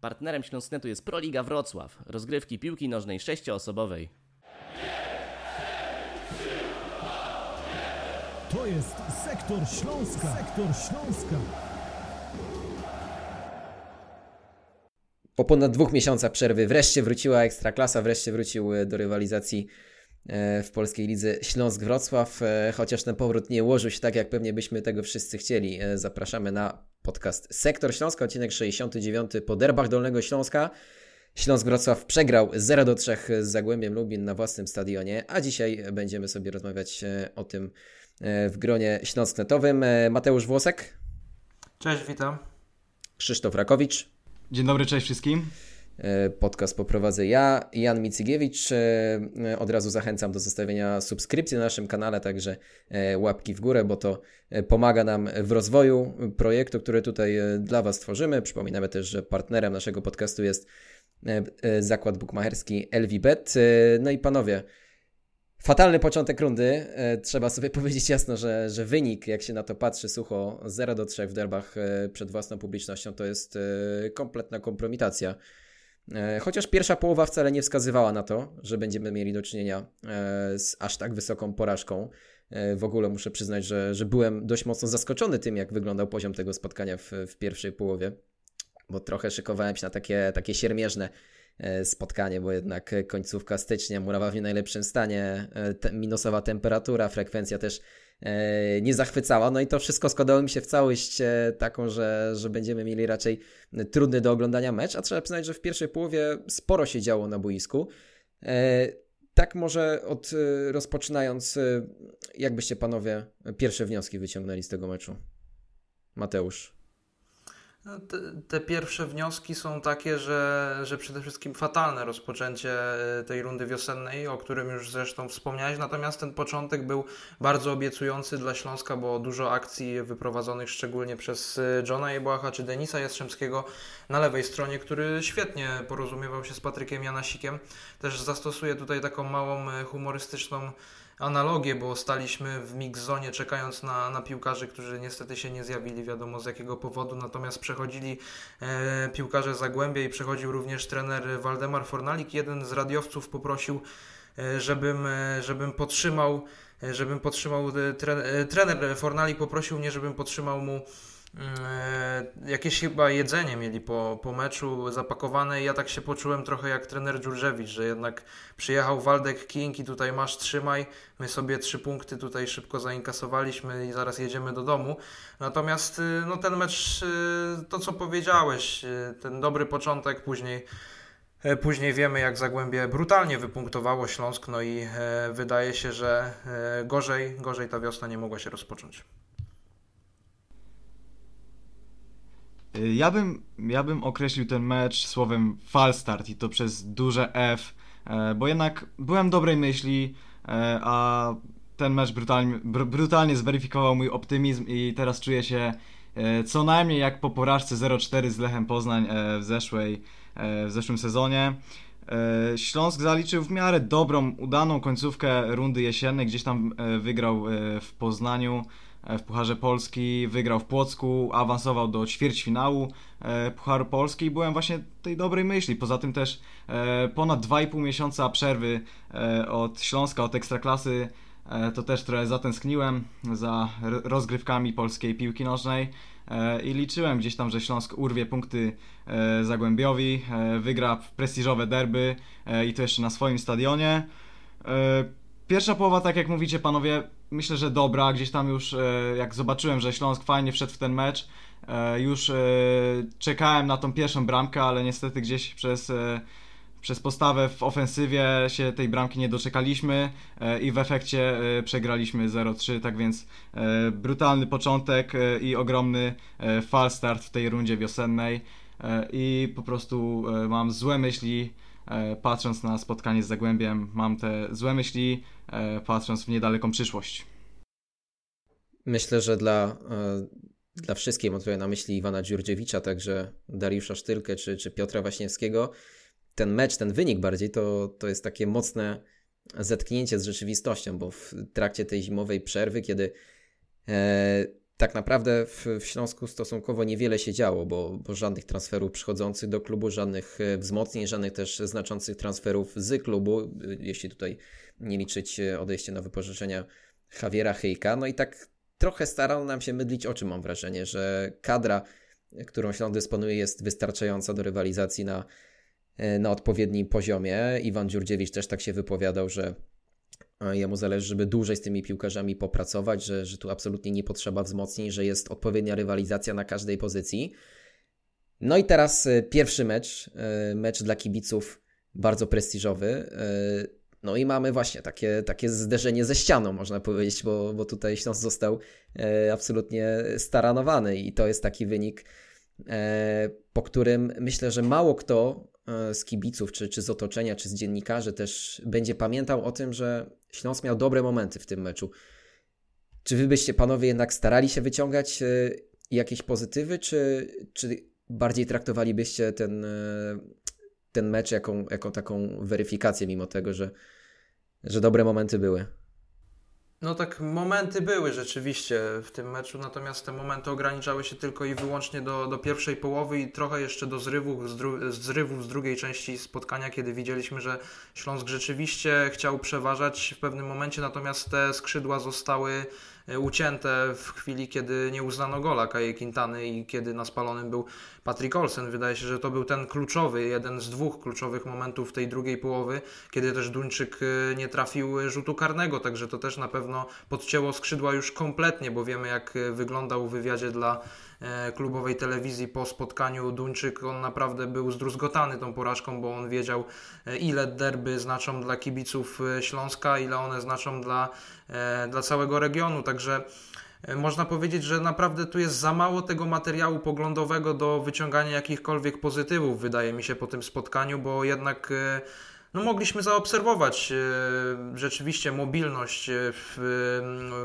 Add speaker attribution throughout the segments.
Speaker 1: Partnerem Śląsknetu jest Proliga Wrocław, rozgrywki piłki nożnej sześcioosobowej.
Speaker 2: To jest Sektor Śląska. Sektor Śląska.
Speaker 3: Po ponad dwóch miesiącach przerwy wreszcie wróciła Ekstraklasa, wreszcie wrócił e, do rywalizacji e, w polskiej lidze Śląsk-Wrocław, e, chociaż ten powrót nie ułożył się tak, jak pewnie byśmy tego wszyscy chcieli. Zapraszamy na podcast Sektor Śląska, odcinek 69 po derbach Dolnego Śląska. Śląsk Wrocław przegrał 0 do 3 z Zagłębiem Lubin na własnym stadionie, a dzisiaj będziemy sobie rozmawiać o tym w gronie śląsknetowym. Mateusz Włosek.
Speaker 4: Cześć, witam.
Speaker 3: Krzysztof Rakowicz.
Speaker 5: Dzień dobry, cześć wszystkim.
Speaker 3: E, podcast poprowadzę ja, Jan Micygiewicz. E, e, od razu zachęcam do zostawienia subskrypcji na naszym kanale, także łapki w górę, bo to pomaga nam w rozwoju projektu, który tutaj dla Was tworzymy. Przypominamy też, że partnerem naszego podcastu jest zakład bukmacherski LVBet. No i panowie, Fatalny początek rundy. Trzeba sobie powiedzieć jasno, że, że wynik, jak się na to patrzy sucho, 0 do 3 w derbach przed własną publicznością, to jest kompletna kompromitacja. Chociaż pierwsza połowa wcale nie wskazywała na to, że będziemy mieli do czynienia z aż tak wysoką porażką. W ogóle muszę przyznać, że, że byłem dość mocno zaskoczony tym, jak wyglądał poziom tego spotkania w, w pierwszej połowie, bo trochę szykowałem się na takie, takie siermierzne E, spotkanie, bo jednak końcówka stycznia, murawa w nie najlepszym stanie, e, te, minusowa temperatura, frekwencja też e, nie zachwycała. No i to wszystko składało mi się w całość taką, że, że będziemy mieli raczej trudny do oglądania mecz, a trzeba przyznać, że w pierwszej połowie sporo się działo na boisku. Tak może od rozpoczynając, jak byście panowie pierwsze wnioski wyciągnęli z tego meczu? Mateusz.
Speaker 4: No, te, pierwsze wnioski są takie, że, że przede wszystkim fatalne rozpoczęcie e, tej rundy wiosennej, o którym już zresztą wspomniałeś. Natomiast ten początek był bardzo obiecujący dla Śląska, bo dużo akcji wyprowadzonych szczególnie przez e, Johna Jebłacha czy Denisa Jastrzębskiego na lewej stronie, który świetnie porozumiewał się z Patrykiem Janasikiem. Też zastosuje tutaj taką małą e, humorystyczną analogię, bo staliśmy w mix zone czekając na, na piłkarzy, którzy niestety się nie zjawili, wiadomo z jakiego powodu, natomiast przechodzili e, piłkarze Zagłębia i przechodził również trener Waldemar Fornalik. Jeden z radiowców poprosił, e, żebym, e, żebym podtrzymał, e, żebym podtrzymał, e, tre, trener Fornalik poprosił mnie, żebym podtrzymał mu E, jakieś chyba jedzenie mieli po, po meczu zapakowane i ja tak się poczułem trochę jak trener Dżurżewicz, że jednak przyjechał Waldek King i tutaj masz trzymaj, my sobie trzy punkty tutaj szybko zainkasowaliśmy i zaraz jedziemy do domu. Natomiast y, no, ten mecz, y, to co powiedziałeś, y, ten dobry początek, później e, Później wiemy, jak Zagłębie brutalnie wypunktowało Śląsk, no i e, wydaje się, że gorzej, gorzej ta wiosna nie mogła się rozpocząć.
Speaker 5: Ja bym, ja bym określił ten mecz słowem falstart i to przez duże F, e, bo jednak byłem dobrej myśli, e, a ten mecz brutalnie, brutalnie zweryfikował mój optymizm i teraz czuję się e, co najmniej jak po porażce 0-4 z Lechem Poznań w, zeszłej, w zeszłym sezonie. Śląsk zaliczył w miarę dobrą, udaną końcówkę rundy jesiennej, gdzieś tam wygrał w Poznaniu w Pucharze Polski, wygrał w Płocku, awansował do ćwierćfinału e, Pucharu Polski i byłem właśnie tej dobrej myśli. Poza tym też e, ponad 2,5 miesiąca przerwy od Śląska, od Ekstraklasy, to też trochę zatęskniłem za rozgrywkami polskiej piłki nożnej i liczyłem gdzieś tam, że Śląsk urwie punkty Zagłębiowi, wygra prestiżowe derby i to jeszcze na swoim stadionie. Pierwsza połowa, tak jak mówicie panowie, myślę, że dobra. Gdzieś tam już, e, jak zobaczyłem, że Śląsk fajnie wszedł w ten mecz, e, już e, czekałem na tą pierwszą bramkę, ale niestety gdzieś przez, przez postawę w ofensywie się tej bramki nie doczekaliśmy i w efekcie przegraliśmy 0-3. Tak więc brutalny początek i ogromny fal start w tej rundzie wiosennej. I po prostu mam złe myśli patrząc na spotkanie z Zagłębiem, mam te złe myśli, e, patrząc w niedaleką przyszłość.
Speaker 3: Myślę, że dla, e, dla wszystkich, mam tutaj na myśli Iwana Dziurdziewicza, także Dariusza Sztylkę czy, czy Piotra Waśniewskiego, ten mecz, ten wynik bardziej, to, to jest takie mocne zetknięcie z rzeczywistością, bo w trakcie tej zimowej przerwy, kiedy tak naprawdę w, w Śląsku stosunkowo niewiele się działo, bo, bo żadnych transferów przychodzących do klubu, żadnych e, wzmocnień, żadnych też znaczących transferów z klubu, e, jeśli tutaj nie liczyć odejście na wypożyczenia Javiera Hejka. No i tak trochę starał nam się mydlić oczy, mam wrażenie, że kadra, którą Śląsk dysponuje, jest wystarczająca do rywalizacji na, na odpowiednim poziomie. Iwan Dziurdziewicz też tak się wypowiadał, że Jemu zależy, żeby dłużej z tymi piłkarzami popracować, że, że tu absolutnie nie potrzeba wzmocnień, że jest odpowiednia rywalizacja na każdej pozycji. No i teraz e, pierwszy mecz, e, mecz dla kibiców bardzo prestiżowy. E, no i mamy właśnie takie, takie zderzenie ze ścianą, można powiedzieć, bo, bo tutaj Śląsk został absolutnie staranowany i to jest taki wynik, po którym myślę, że mało kto z kibiców, czy, czy z otoczenia, czy z dziennikarzy też będzie pamiętał o tym, że Śląsk miał dobre momenty w tym meczu. Czy wy byście panowie jednak starali się wyciągać e, jakieś pozytywy, czy, czy bardziej traktowalibyście ten, e, ten mecz jako, jako taką weryfikację, mimo tego, że, że dobre momenty były?
Speaker 4: No tak, momenty były rzeczywiście w tym meczu, natomiast te momenty ograniczały się tylko i wyłącznie do, do pierwszej połowy i trochę jeszcze do zrywów z, dru zrywów z drugiej części spotkania, kiedy widzieliśmy, że Śląsk rzeczywiście chciał przeważać w pewnym momencie, natomiast te skrzydła zostały ucięte w chwili, kiedy nie uznano gola Kaje Quintany i kiedy na spalonym był Patrick Olsen. Wydaje się, że to był ten kluczowy, jeden z dwóch kluczowych momentów tej drugiej połowy, kiedy też Duńczyk e, nie trafił rzutu karnego, także to też na pewno podcięło skrzydła już kompletnie, bo wiemy jak e, wyglądał w wywiadzie dla E, klubowej telewizji po spotkaniu Duńczyk, on naprawdę był zdruzgotany tą porażką, bo on wiedział e, ile derby znaczą dla kibiców e, Śląska, ile one znaczą dla, dla całego regionu, także można powiedzieć, że naprawdę tu jest za mało tego materiału poglądowego do wyciągania jakichkolwiek pozytywów, wydaje mi się, po tym spotkaniu, bo jednak no mogliśmy zaobserwować e, rzeczywiście mobilność, e, w,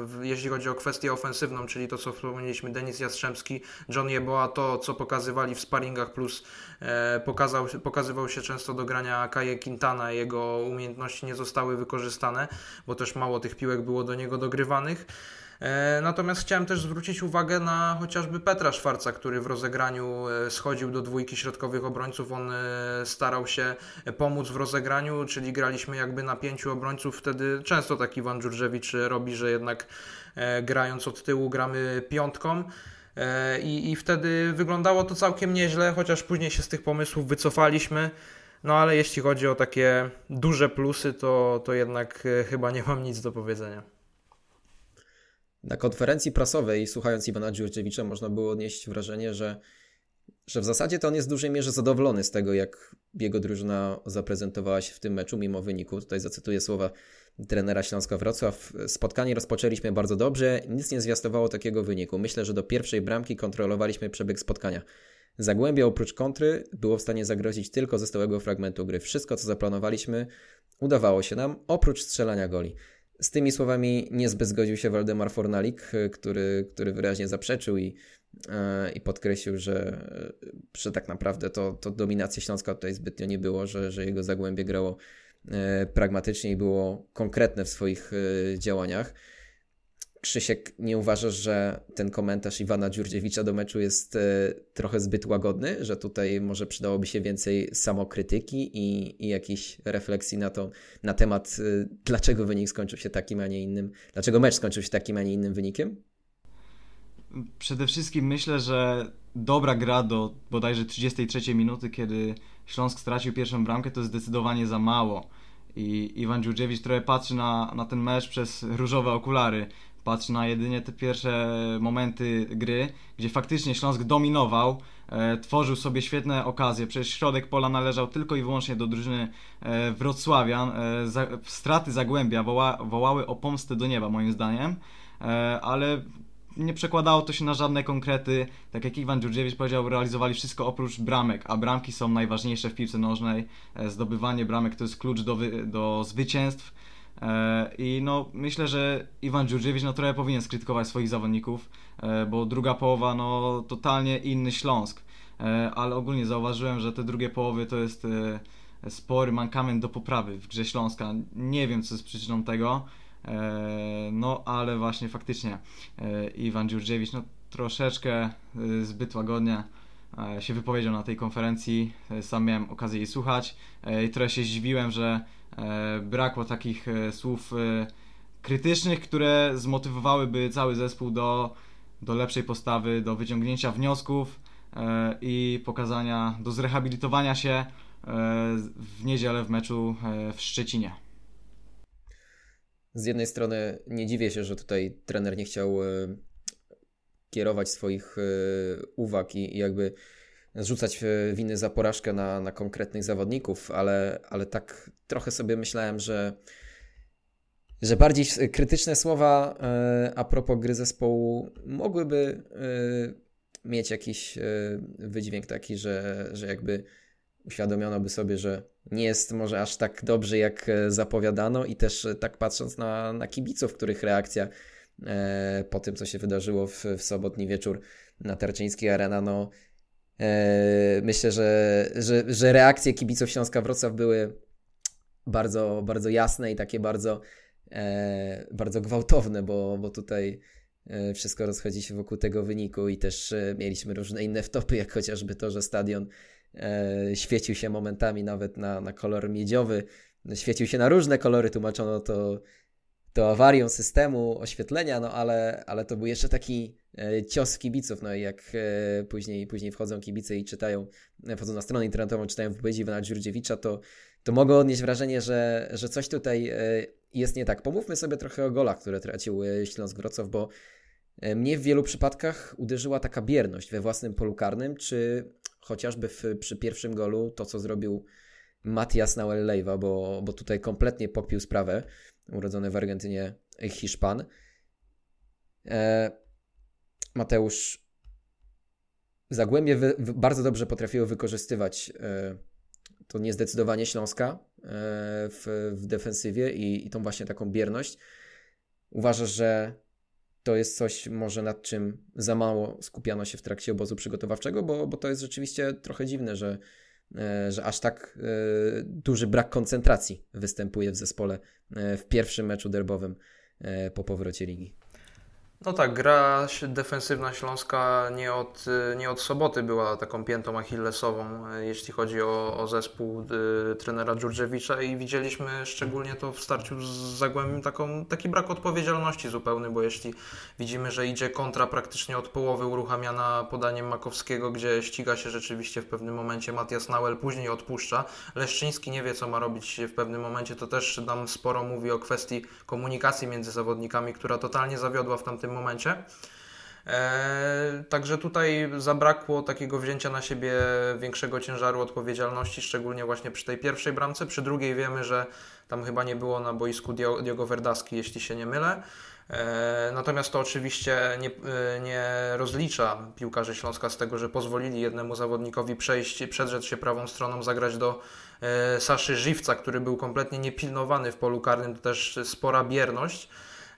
Speaker 4: w, jeśli chodzi o kwestię ofensywną, czyli to, co wspomnieliśmy, Denis Jastrzębski, John Jeboa, to, co pokazywali w sparingach, plus e, pokazał, pokazywał się często do grania Kaje Quintana, jego umiejętności nie zostały wykorzystane, bo też mało tych piłek było do niego dogrywanych. E, natomiast chciałem też zwrócić uwagę na chociażby Petra Szwarca, który w rozegraniu e, schodził do dwójki środkowych obrońców. On e, starał się pomóc w rozegraniu, czyli graliśmy jakby na pięciu obrońców. Wtedy często tak Iwan Dżurżewicz robi, że jednak grając od tyłu gramy piątką. I, I wtedy wyglądało to całkiem nieźle, chociaż później się z tych pomysłów wycofaliśmy. No ale jeśli chodzi o takie duże plusy, to, to jednak chyba nie mam nic do powiedzenia.
Speaker 3: Na konferencji prasowej, słuchając Iwana Dziurdziewicza, można było odnieść wrażenie, że, że w zasadzie to on jest w dużej mierze zadowolony z tego, jak jego drużyna zaprezentowała się w tym meczu, mimo wyniku. Tutaj zacytuję słowa trenera Śląska Wrocław. Spotkanie rozpoczęliśmy bardzo dobrze, nic nie zwiastowało takiego wyniku. Myślę, że do pierwszej bramki kontrolowaliśmy przebieg spotkania. Zagłębie oprócz kontry było w stanie zagrozić tylko ze stałego fragmentu gry. Wszystko, co zaplanowaliśmy, udawało się nam, oprócz strzelania goli. Z tymi słowami niezbyt zgodził się Waldemar Fornalik, który, który wyraźnie zaprzeczył i, e, i podkreślił, że, że tak naprawdę to, to dominacja Śląska tutaj zbytnio nie było, że, że jego zagłębie grało e, pragmatycznie i było konkretne w swoich e, działaniach. Krzysiek, nie uważasz, że ten komentarz Iwana Dziurdziewicza do meczu jest e, trochę zbyt łagodny, że tutaj może przydałoby się więcej samokrytyki i, i jakiejś refleksji na to, na temat, e, dlaczego wynik skończył się takim, a nie innym, dlaczego mecz skończył się takim, a nie innym wynikiem?
Speaker 5: Przede wszystkim myślę, że dobra gra do bodajże 33 minuty, kiedy Śląsk stracił pierwszą bramkę, to zdecydowanie za mało. I Iwan Dziurdziewicz trochę patrzy na, na ten mecz przez różowe okulary patrzy na jedynie te pierwsze momenty gry, gdzie faktycznie Śląsk dominował, e, tworzył sobie świetne okazje. Przecież środek pola należał tylko i wyłącznie do drużyny e, Wrocławian. E, za, straty Zagłębia woła, wołały o pomstę do nieba, moim zdaniem, e, ale nie przekładało to się na żadne konkrety. Tak jak Iwan Dziurdziewicz powiedział, realizowali wszystko oprócz bramek, a bramki są najważniejsze w piłce nożnej. E, zdobywanie bramek to jest klucz do, wy, do zwycięstw. E, I no, myślę, że Iwan Dziurdziewicz no, trochę powinien skrytykować swoich zawodników, e, bo druga połowa, no, totalnie inny Śląsk. E, ale ogólnie zauważyłem, że te drugie połowy to jest spory mankament do poprawy w grze Śląska. Nie wiem, co jest przyczyną tego. No ale właśnie faktycznie Iwan Dziurdziewicz no, troszeczkę zbyt łagodnie się wypowiedział na tej konferencji. Sam miałem okazję jej słuchać i trochę się zdziwiłem, że brakło takich słów krytycznych, które zmotywowałyby cały zespół do, do lepszej postawy, do wyciągnięcia wniosków e, i pokazania, do zrehabilitowania się e, w niedzielę w meczu e, w Szczecinie.
Speaker 3: Z jednej strony nie dziwię się, że tutaj trener nie chciał kierować swoich uwag i jakby zrzucać winy za porażkę na, na konkretnych zawodników, ale, ale tak trochę sobie myślałem, że że bardziej krytyczne słowa e, a propos gry zespołu mogłyby mieć jakiś wydźwięk taki, że, że jakby uświadomiono by sobie, że nie jest może aż tak dobrze, jak zapowiadano i też tak patrząc na, na kibiców, których reakcja po tym, co się wydarzyło w, w sobotni wieczór na Tarczyńskiej Arena, no myślę, że, że, że reakcje kibiców Śląska Wrocław były bardzo, bardzo jasne i takie bardzo e, bardzo gwałtowne, bo, bo tutaj e, wszystko rozchodzi się wokół tego wyniku i też e, mieliśmy różne inne wtopy, jak chociażby to, że stadion e, świecił się momentami nawet na, na kolor miedziowy, świecił się na różne kolory, tłumaczono to, to awarią systemu oświetlenia, no ale, ale to był jeszcze taki e, cios kibiców, no i jak e, później, później wchodzą kibice i czytają, wchodzą na stronę internetową, czytają wypowiedzi Iwana Dziurdziewicza, to, to mogą odnieść wrażenie, że, że coś tutaj jest nie tak. Pomówmy sobie trochę o golach, które tracił e, Śląsk Wrocław, bo e, mnie w wielu przypadkach uderzyła taka bierność we własnym polu karnym, czy chociażby w, przy pierwszym golu to, co zrobił Matias Nauel Leiva, bo, bo tutaj kompletnie pokpił sprawę, urodzony w Argentynie Hiszpan. E, Mateusz Zagłębie wy, bardzo dobrze potrafiło wykorzystywać e, to niezdecydowanie Śląska e, w, w defensywie i, i tą właśnie taką bierność. Uważasz, że to jest coś może nad czym za mało skupiano się w trakcie obozu przygotowawczego, bo, bo to jest rzeczywiście trochę dziwne, że, że aż tak e, duży brak koncentracji występuje w zespole w pierwszym meczu derbowym po powrocie ligi.
Speaker 4: No tak, gra defensywna Śląska nie od, nie od soboty była taką piętą achillesową, e, jeśli chodzi o, o zespół y, trenera Dżurdziewicza i widzieliśmy szczególnie to w starciu z Zagłębiem taką, taki brak odpowiedzialności zupełny, bo jeśli widzimy, że idzie kontra praktycznie od połowy uruchamiana podaniem Makowskiego, gdzie ściga się rzeczywiście w pewnym momencie Matias Nauel, później odpuszcza. Leszczyński nie wie, co ma robić w pewnym momencie, to też nam sporo mówi o kwestii komunikacji między zawodnikami, która totalnie zawiodła w tamtym momencie. E, także tutaj zabrakło takiego wzięcia na siebie większego ciężaru odpowiedzialności, szczególnie właśnie przy tej pierwszej bramce. Przy drugiej wiemy, że tam chyba nie było na boisku Diogo Verdaski, jeśli się nie mylę. E, natomiast to oczywiście nie, e, nie rozlicza piłkarzy Śląska z tego, że pozwolili jednemu zawodnikowi przejść, przedrzeć się prawą stroną, zagrać do Saszy Żywca, który był kompletnie niepilnowany w polu karnym, to też spora bierność.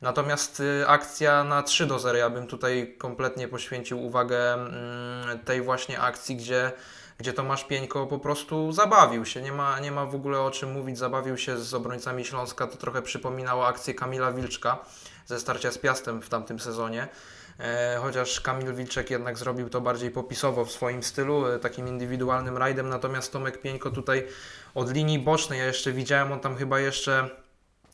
Speaker 4: Natomiast y, akcja na 3 do 0, ja bym tutaj kompletnie poświęcił uwagę mm, tej właśnie akcji, gdzie, gdzie Tomasz Pieńko po prostu zabawił się. Nie ma, nie ma w ogóle o czym mówić, zabawił się z obrońcami Śląska. To trochę przypominało akcję Kamila Wilczka ze starcia z Piastem w tamtym sezonie. E, chociaż Kamil Wilczek jednak zrobił to bardziej popisowo w swoim stylu, e, takim indywidualnym rajdem, natomiast Tomek Pieńko tutaj od linii bocznej, ja jeszcze widziałem, on tam chyba jeszcze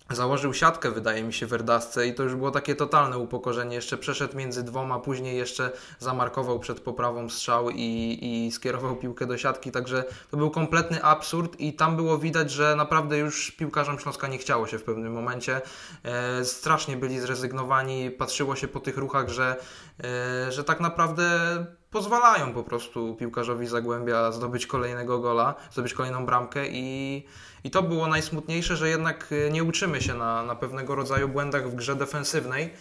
Speaker 4: Założył siatkę, wydaje mi się, w Erdasce i to już było takie totalne upokorzenie. Jeszcze przeszedł między dwoma, później jeszcze zamarkował przed poprawą strzał i, i skierował piłkę do siatki, także to był kompletny absurd i tam było widać, że naprawdę już piłkarzom Śląska nie chciało się w pewnym momencie. E, strasznie byli zrezygnowani, patrzyło się po tych ruchach, że, e, że tak naprawdę pozwalają po prostu piłkarzowi Zagłębia zdobyć kolejnego gola, zdobyć kolejną bramkę i, i to było najsmutniejsze, że jednak e, nie uczymy się na, na pewnego rodzaju błędach w grze defensywnej.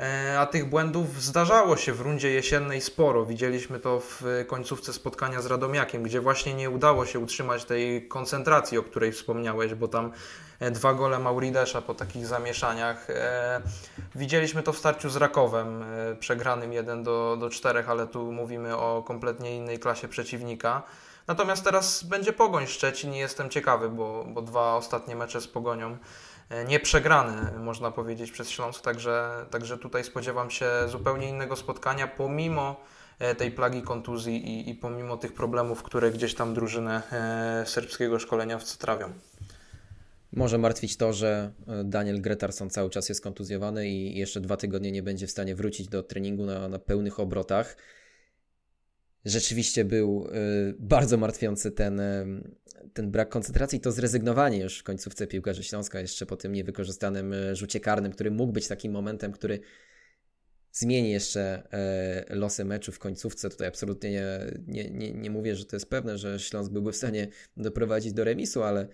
Speaker 4: E, a tych błędów zdarzało się w rundzie jesiennej sporo. Widzieliśmy to w końcówce spotkania z Radomiakiem, gdzie właśnie nie udało się utrzymać tej koncentracji, o której wspomniałeś, bo tam e, dwa gole Mauridesza po takich zamieszaniach. E, widzieliśmy to w starciu z Rakowem, przegranym 1 do, do 4, ale tu mówimy o kompletnie innej klasie przeciwnika. Natomiast teraz będzie Pogoń Szczecin i jestem ciekawy, bo, bo dwa ostatnie mecze z Pogonią nieprzegrane, można powiedzieć, przez Śląsk, także, także tutaj spodziewam się zupełnie innego spotkania, pomimo tej plagi kontuzji i, i pomimo tych problemów, które gdzieś tam drużynę serbskiego szkoleniowca trawią.
Speaker 3: Może martwić to, że e, Daniel Gretarson cały czas jest kontuzjowany i jeszcze dwa tygodnie nie będzie w stanie wrócić do treningu na, na pełnych obrotach. Rzeczywiście był y, bardzo martwiący ten, y, ten brak koncentracji, to zrezygnowanie już w końcówce piłkarzy Śląska, jeszcze po tym niewykorzystanym rzucie karnym, który mógł być takim momentem, który zmieni jeszcze y, losy meczu w końcówce. Tutaj absolutnie nie, nie, nie, nie mówię, że to jest pewne, że Śląsk byłby w stanie doprowadzić do remisu, ale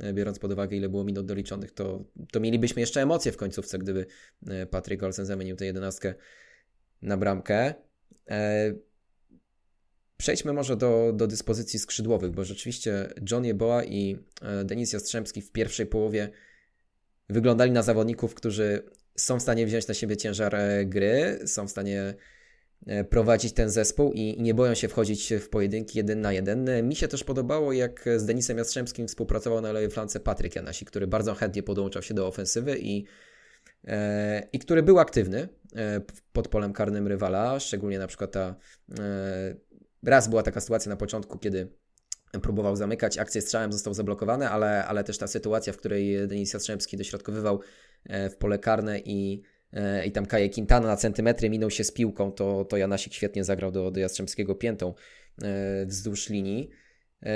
Speaker 3: E, biorąc pod uwagę, ile było minut doliczonych, to, to mielibyśmy jeszcze emocje w końcówce, gdyby e, Patrick Olsen zamienił tę jedenastkę na bramkę. E, przejdźmy może do, do dyspozycji skrzydłowych, bo rzeczywiście John Jeboa i Denis Jastrzębski w pierwszej połowie wyglądali na zawodników, którzy są w stanie wziąć na siebie ciężar gry, są w stanie E, prowadzić ten zespół i nie boją się wchodzić w pojedynki jeden na jeden. E, mi się też podobało, jak z Denisem Jastrzębskim współpracował na lewej flance Patryk Janasi, który bardzo chętnie podłączał się do ofensywy i, e, i który był aktywny pod polem karnym rywala, szczególnie na przykład ta raz była taka sytuacja na początku, kiedy próbował zamykać akcję strzałem, został zablokowany, ale, ale też ta sytuacja, w której Denis Jastrzębski dośrodkowywał w pole karne i E, i tam Kaje Quintana na centymetry minął się z piłką, to, to Janasik świetnie zagrał do, do Jastrzębskiego piętą e, wzdłuż linii. E,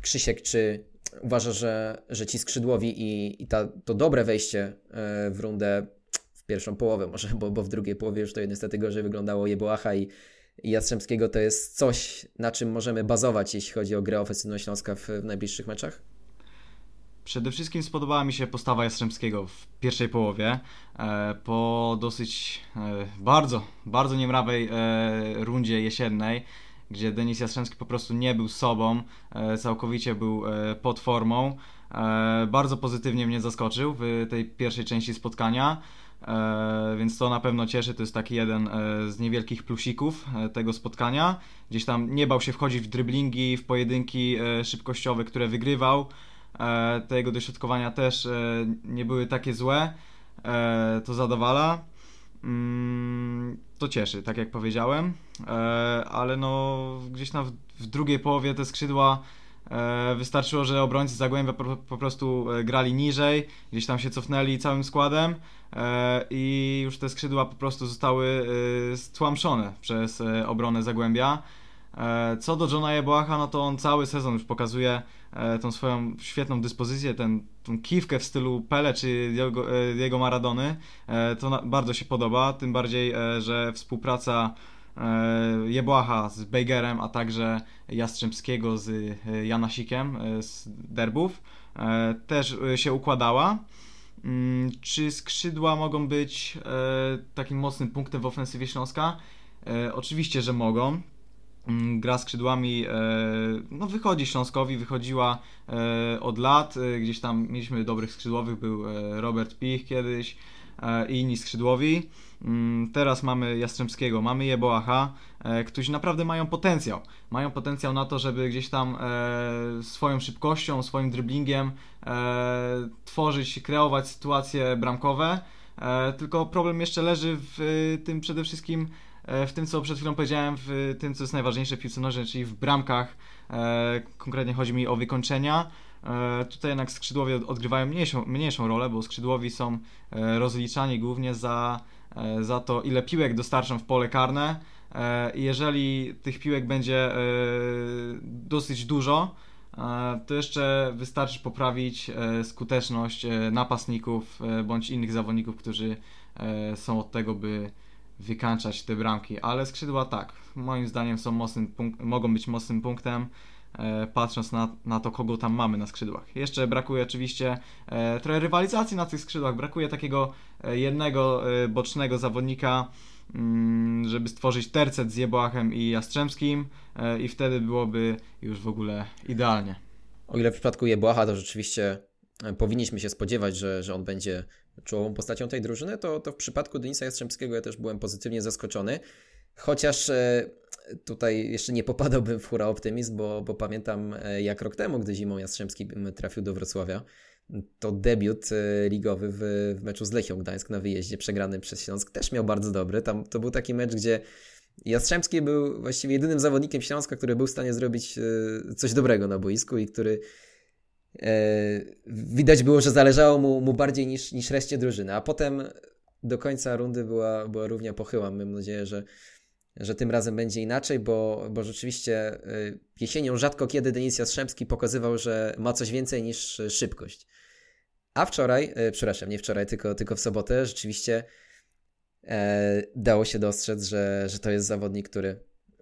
Speaker 3: Krzysiek, czy uważasz, że, że ci skrzydłowi i, i ta, to dobre wejście w rundę w pierwszą połowę może, bo, bo w drugiej połowie już to niestety gorzej wyglądało Jeboacha i Jastrzębskiego to jest coś, na czym możemy bazować, jeśli chodzi o grę ofensywną Śląska w, w najbliższych meczach?
Speaker 5: Przede wszystkim spodobała mi się postawa Jastrzębskiego w pierwszej połowie. E, po dosyć e, bardzo, bardzo niemrawej e, rundzie jesiennej, gdzie Denis Jastrzębski po prostu nie był sobą, całkowicie był pod formą. Bardzo pozytywnie mnie zaskoczył w tej pierwszej części spotkania. Więc to na pewno cieszy. To jest taki jeden z niewielkich plusików tego spotkania. Gdzieś tam nie bał się wchodzić w dryblingi, w pojedynki szybkościowe, które wygrywał. E, te jego dośrodkowania też e, nie były takie złe. E, to zadowala. Mm, to cieszy, tak jak powiedziałem. Ale no gdzieś na w drugiej połowie te skrzydła wystarczyło, że obrońcy Zagłębia po, prostu grali niżej, gdzieś tam się cofnęli całym składem i już te skrzydła po prostu zostały stłamszone przez obronę Zagłębia. Co do Johna Jeboacha, no to on cały sezon już pokazuje E, tą swoją świetną dyspozycję, ten, tą kiwkę w stylu Pele czy jego, Maradony, e, to bardzo się podoba, tym bardziej, e, że współpraca Jebłacha z Bejgerem, a także Jastrzębskiego z Janasikiem z Derbów też się układała. Mm, czy skrzydła mogą być takim mocnym punktem w ofensywie Śląska? Oczywiście, że mogą. Mm, gra skrzydłami e, no, wychodzi Śląskowi, wychodziła e, od lat. E, gdzieś tam mieliśmy dobrych skrzydłowych, był Robert Pich kiedyś i inni skrzydłowi. Mm, teraz mamy Jastrzębskiego, mamy Jeboacha, którzy naprawdę mają potencjał. Mają potencjał na to, żeby gdzieś tam swoją szybkością, swoim driblingiem tworzyć, kreować sytuacje bramkowe. Tylko problem jeszcze leży w tym przede wszystkim E, w tym, co przed chwilą powiedziałem, w tym, co jest najważniejsze w piłce nożnej, czyli w bramkach. E, konkretnie chodzi mi o wykończenia. E, tutaj jednak skrzydłowie odgrywają mniejszą, mniejszą rolę, bo skrzydłowi są rozliczani głównie za, za to, ile piłek dostarczą w pole karne. Jeżeli tych piłek będzie dosyć dużo, to jeszcze wystarczy poprawić skuteczność napastników bądź innych zawodników, którzy są od tego, by wykańczać te bramki, ale skrzydła tak, moim zdaniem są mocnym mogą być mocnym punktem, e, patrząc na, na to, kogo tam mamy na skrzydłach. Jeszcze brakuje oczywiście e, trochę rywalizacji na tych skrzydłach, brakuje takiego e, jednego e, bocznego zawodnika, mm, żeby stworzyć tercet z Jebłachem i Jastrzębskim e, i wtedy byłoby już w ogóle idealnie.
Speaker 3: O ile w przypadku Jebłacha to rzeczywiście e, powinniśmy się spodziewać, że, że on będzie czołową postacią tej drużyny, to, to w przypadku Denisa Jastrzębskiego ja też byłem pozytywnie zaskoczony. Chociaż e, tutaj jeszcze nie popadałbym w hura optymizm, bo, bo pamiętam e, jak rok temu, gdy zimą Jastrzębski trafił do Wrocławia to debiut e, ligowy w, w meczu z Lechią Gdańsk na wyjeździe przegranym przez Śląsk też miał bardzo dobry. Tam to był taki mecz, gdzie Jastrzębski był właściwie jedynym zawodnikiem Śląska, który był w stanie zrobić e, coś dobrego na boisku i który widać było, że zależało mu, mu bardziej niż, niż reszcie drużyny. A potem do końca rundy była, była równia pochyła. Mam nadzieję, że, że tym razem będzie inaczej, bo, bo rzeczywiście jesienią rzadko kiedy Denis Jastrzębski pokazywał, że ma coś więcej niż szybkość. A wczoraj, e, przepraszam, nie wczoraj, tylko, tylko w sobotę, rzeczywiście e, dało się dostrzec, że, że to jest zawodnik, który,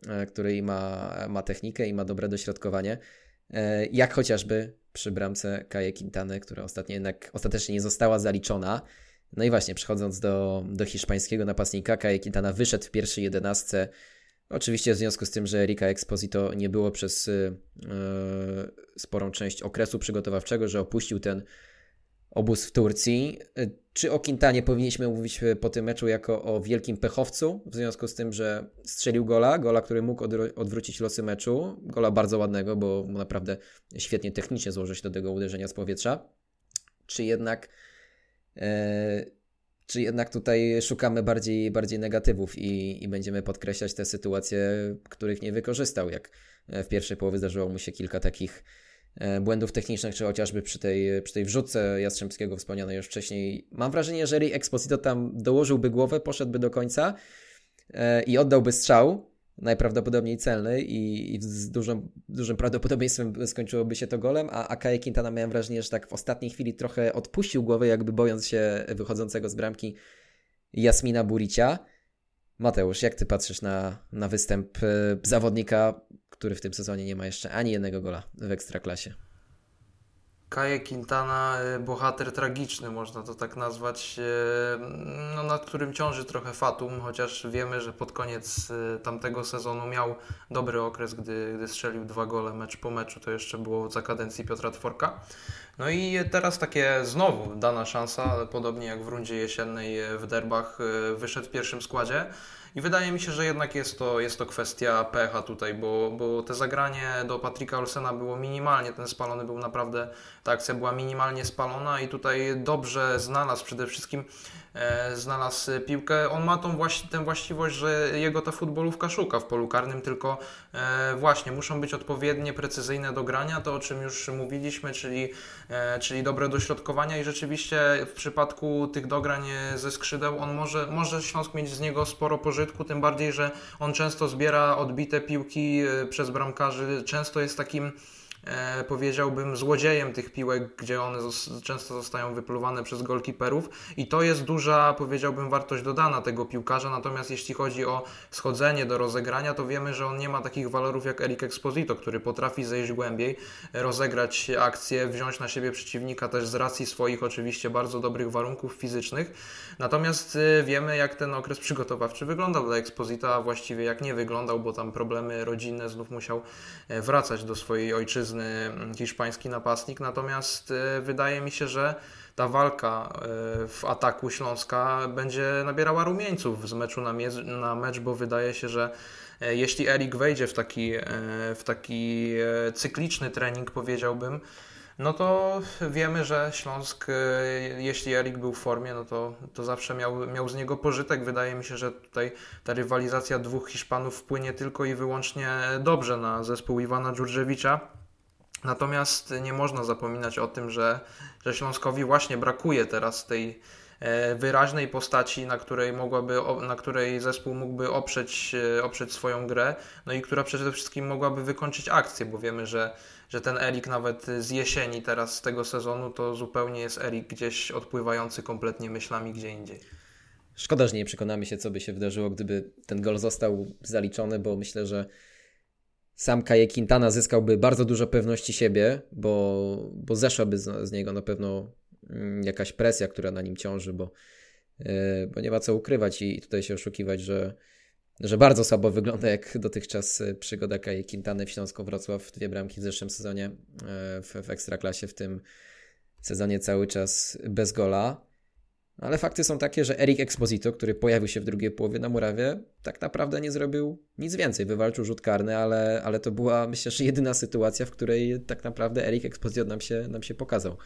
Speaker 3: e, który ma, ma technikę i ma dobre dośrodkowanie. E, jak chociażby przy bramce Kaje Quintany, która ostatnio jednak ostatecznie nie została zaliczona. No i właśnie, przechodząc do, do hiszpańskiego napastnika, Kaje Quintana wyszedł w pierwszej jedenastce. Oczywiście w związku z tym, że Erika Exposito nie było przez e, sporą część okresu przygotowawczego, że opuścił ten obóz w Turcji. Czy o Quintanie powinniśmy mówić po tym meczu jako o wielkim pechowcu, w związku z tym, że strzelił gola, gola, który mógł odwrócić losy meczu, gola bardzo ładnego, bo naprawdę świetnie technicznie złożył się do tego uderzenia z powietrza. Czy jednak czy jednak tutaj szukamy bardziej, bardziej negatywów i, i będziemy podkreślać te sytuacje, których nie wykorzystał, jak w pierwszej połowie zdarzyło mu się kilka takich E, błędów technicznych, czy chociażby przy tej, przy tej wrzutce Jastrzębskiego wspomnianej już wcześniej. Mam wrażenie, że Ray Exposito tam dołożyłby głowę, poszedłby do końca e, i oddałby strzał, najprawdopodobniej celny i, i z dużym, dużym prawdopodobieństwem skończyłoby się to golem, a Akaje Quintana miałem wrażenie, że tak w ostatniej chwili trochę odpuścił głowę, jakby bojąc się wychodzącego z bramki Jasmina Buricia. Mateusz, jak ty patrzysz na, na występ e, zawodnika który w tym sezonie nie ma jeszcze ani jednego gola w ekstraklasie.
Speaker 4: Kaje Quintana, y, bohater tragiczny, można to tak nazwać, y, no, nad którym ciąży trochę fatum, chociaż wiemy, że pod koniec y, tamtego sezonu miał dobry okres, gdy, gdy strzelił dwa gole mecz po meczu, to jeszcze było za kadencji Piotra Tworka. No i teraz takie znowu dana szansa, podobnie jak w rundzie jesiennej w derbach, wyszedł w pierwszym składzie. I wydaje mi się, że jednak jest to, jest to kwestia pecha tutaj, bo, bo te zagranie do Patryka Olsena było minimalnie, ten spalony był naprawdę, ta akcja była minimalnie spalona i tutaj dobrze znalazł przede wszystkim E, znalazł piłkę. On ma tą właśnie, tę właściwość, że jego ta futbolówka szuka w polu karnym, tylko e, właśnie muszą być odpowiednie, precyzyjne do grania, to o czym już mówiliśmy, czyli, e, czyli dobre dośrodkowania. I rzeczywiście w przypadku tych dograń ze skrzydeł on może, może Śląsk mieć z niego sporo pożytku, tym bardziej, że on często zbiera odbite piłki przez bramkarzy, często jest takim e, powiedziałbym, złodziejem tych piłek, gdzie one często zostają wypluwane przez golkiperów. I to jest duża, powiedziałbym, wartość dodana tego piłkarza, natomiast jeśli chodzi o schodzenie do rozegrania, to wiemy, że on nie ma takich walorów jak Eric Exposito, który potrafi zejść głębiej, rozegrać akcję, wziąć na siebie przeciwnika też z racji swoich oczywiście bardzo dobrych warunków fizycznych, natomiast e, wiemy, jak ten okres przygotowawczy wyglądał dla Exposita, a właściwie jak nie wyglądał, bo tam problemy rodzinne znów musiał e, wracać do swojej ojczyzny, Mm, hiszpański napastnik, natomiast e, wydaje mi się, że ta walka e, w ataku Śląska będzie nabierała rumieńców z meczu na, na mecz, bo wydaje się, że e, jeśli Erik wejdzie w taki, w taki cykliczny trening, powiedziałbym, no to wiemy, że Śląsk, jeśli Erik był w formie, no to, to zawsze miał, miał z niego pożytek. Wydaje mi się, że tutaj ta rywalizacja dwóch Hiszpanów wpłynie tylko i wyłącznie dobrze na zespół Iwana Dżurdżewicza. Natomiast nie można zapominać o tym, że, że Śląskowi właśnie brakuje teraz tej e, wyraźnej postaci, na której, mogłaby, na której zespół mógłby oprzeć, e, oprzeć swoją grę, no i która przede wszystkim mogłaby wykończyć akcję, bo wiemy, że, że ten Erik nawet z jesieni teraz z tego sezonu to zupełnie jest Erik gdzieś odpływający kompletnie myślami gdzie indziej.
Speaker 3: Szkoda, że nie przekonamy się, co by się wydarzyło, gdyby ten gol został zaliczony, bo myślę, że sam Kaje Quintana zyskałby bardzo dużo pewności siebie, bo, bo zeszłaby z, z niego na pewno mm, jakaś presja, która na nim ciąży, bo, yy, bo nie ma co ukrywać i tutaj się oszukiwać, że, że bardzo słabo wygląda jak dotychczas przygoda Kaje Quintany w Śląsko-Wrocław. Dwie bramki w zeszłym sezonie yy, w, w Ekstraklasie, w tym sezonie cały czas bez gola. Ale fakty są takie, że Eric Exposito, który pojawił się w drugiej połowie na murawie, tak naprawdę nie zrobił nic więcej. Wywalczył rzut karny, ale, ale to była myślę, że jedyna sytuacja, w której tak naprawdę Eric Exposito nam się, nam się pokazał.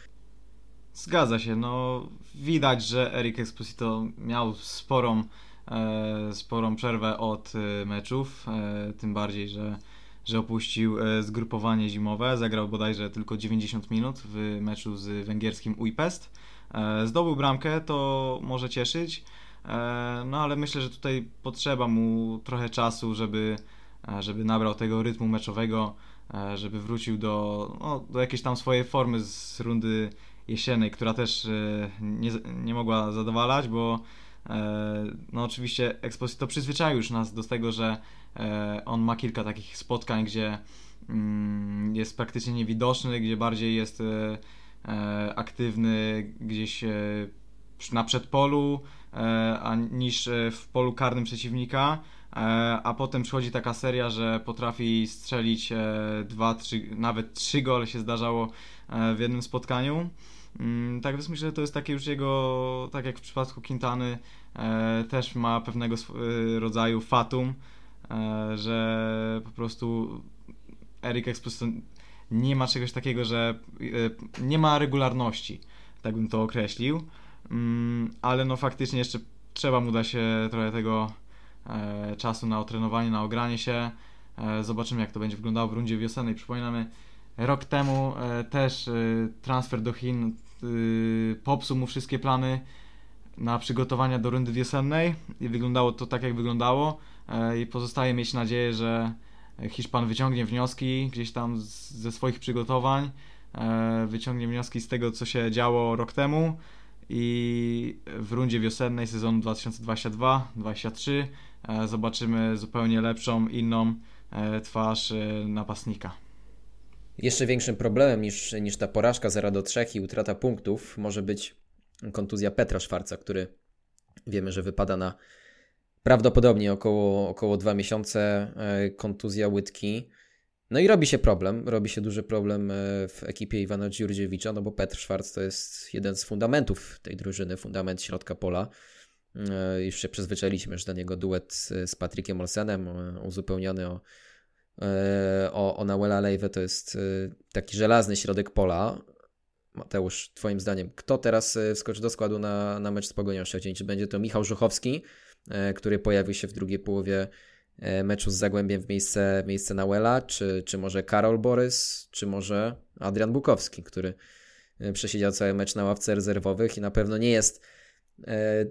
Speaker 5: Zgadza się, no widać, że Eric Exposito miał sporą, e, sporą przerwę od e, meczów, e, tym bardziej, że, że opuścił e, zgrupowanie zimowe, zagrał bodajże tylko 90 minut w meczu z węgierskim Uipest. E, zdobył bramkę, to może cieszyć, e, no ale myślę, że tutaj potrzeba mu trochę czasu, żeby, e, żeby nabrał tego rytmu meczowego, żeby wrócił do, no, do jakiejś tam swojej formy z rundy jesiennej, która też nie, nie mogła zadowalać, bo no oczywiście Exposito przyzwyczaił już nas do tego, że on ma kilka takich spotkań, gdzie mm, jest praktycznie niewidoczny, gdzie bardziej jest aktywny gdzieś e, na przedpolu e, a, niż e, w polu karnym przeciwnika, e, a potem przychodzi taka seria, że potrafi strzelić e, dwa, trzy, nawet trzy gole się zdarzało e, w jednym spotkaniu. Mm, Tak więc myślę, że to jest takie już jego, tak jak w przypadku Quintany, e, też ma pewnego e, rodzaju fatum, e, że po prostu Eric Exposito nie ma czegoś takiego, że e, nie ma regularności, tak bym to określił, Mm, ale no faktycznie jeszcze trzeba mu da się trochę tego e, czasu na otrenowanie, na ogranie się. E, zobaczymy jak to będzie wyglądało w rundzie wiosennej. Przypominamy, rok temu e, też e, transfer do Chin e, popsuł mu wszystkie plany na przygotowania do rundy wiosennej i wyglądało to tak jak wyglądało e, i pozostaje mieć nadzieję, że Hiszpan wyciągnie wnioski gdzieś tam z, ze swoich przygotowań, e, wyciągnie wnioski z tego, co się działo rok temu i w rundzie wiosennej sezonu 2022-2023 e, zobaczymy zupełnie lepszą, inną e, twarz napastnika.
Speaker 3: Jeszcze większym problemem niż, niż ta porażka 0 do 3 i utrata punktów może być kontuzja Petra Szwarca, który wiemy, że wypada na prawdopodobnie około, około 2 miesiące. e, Kontuzja łydki. No i robi się problem, robi się duży problem e, w ekipie Iwana Dziurdziewicza, no bo Petr Szwarc to jest jeden z fundamentów tej drużyny, fundament środka pola. E, Już się przyzwyczailiśmy, że do niego duet z Patrykiem Olsenem, uzupełniony o, o, o Nauela Lejwę, to jest taki żelazny środek pola. Mateusz, twoim zdaniem, kto teraz wskoczy do składu na, na mecz z Pogonią Szczecin? Czy będzie to Michał Żuchowski, który pojawił się w drugiej połowie e, meczu z Zagłębiem w miejsce, w miejsce Nauela, czy, czy może Karol Borys, czy może Adrian Bukowski, który e, przesiedział cały mecz na ławce rezerwowych i na pewno nie jest e,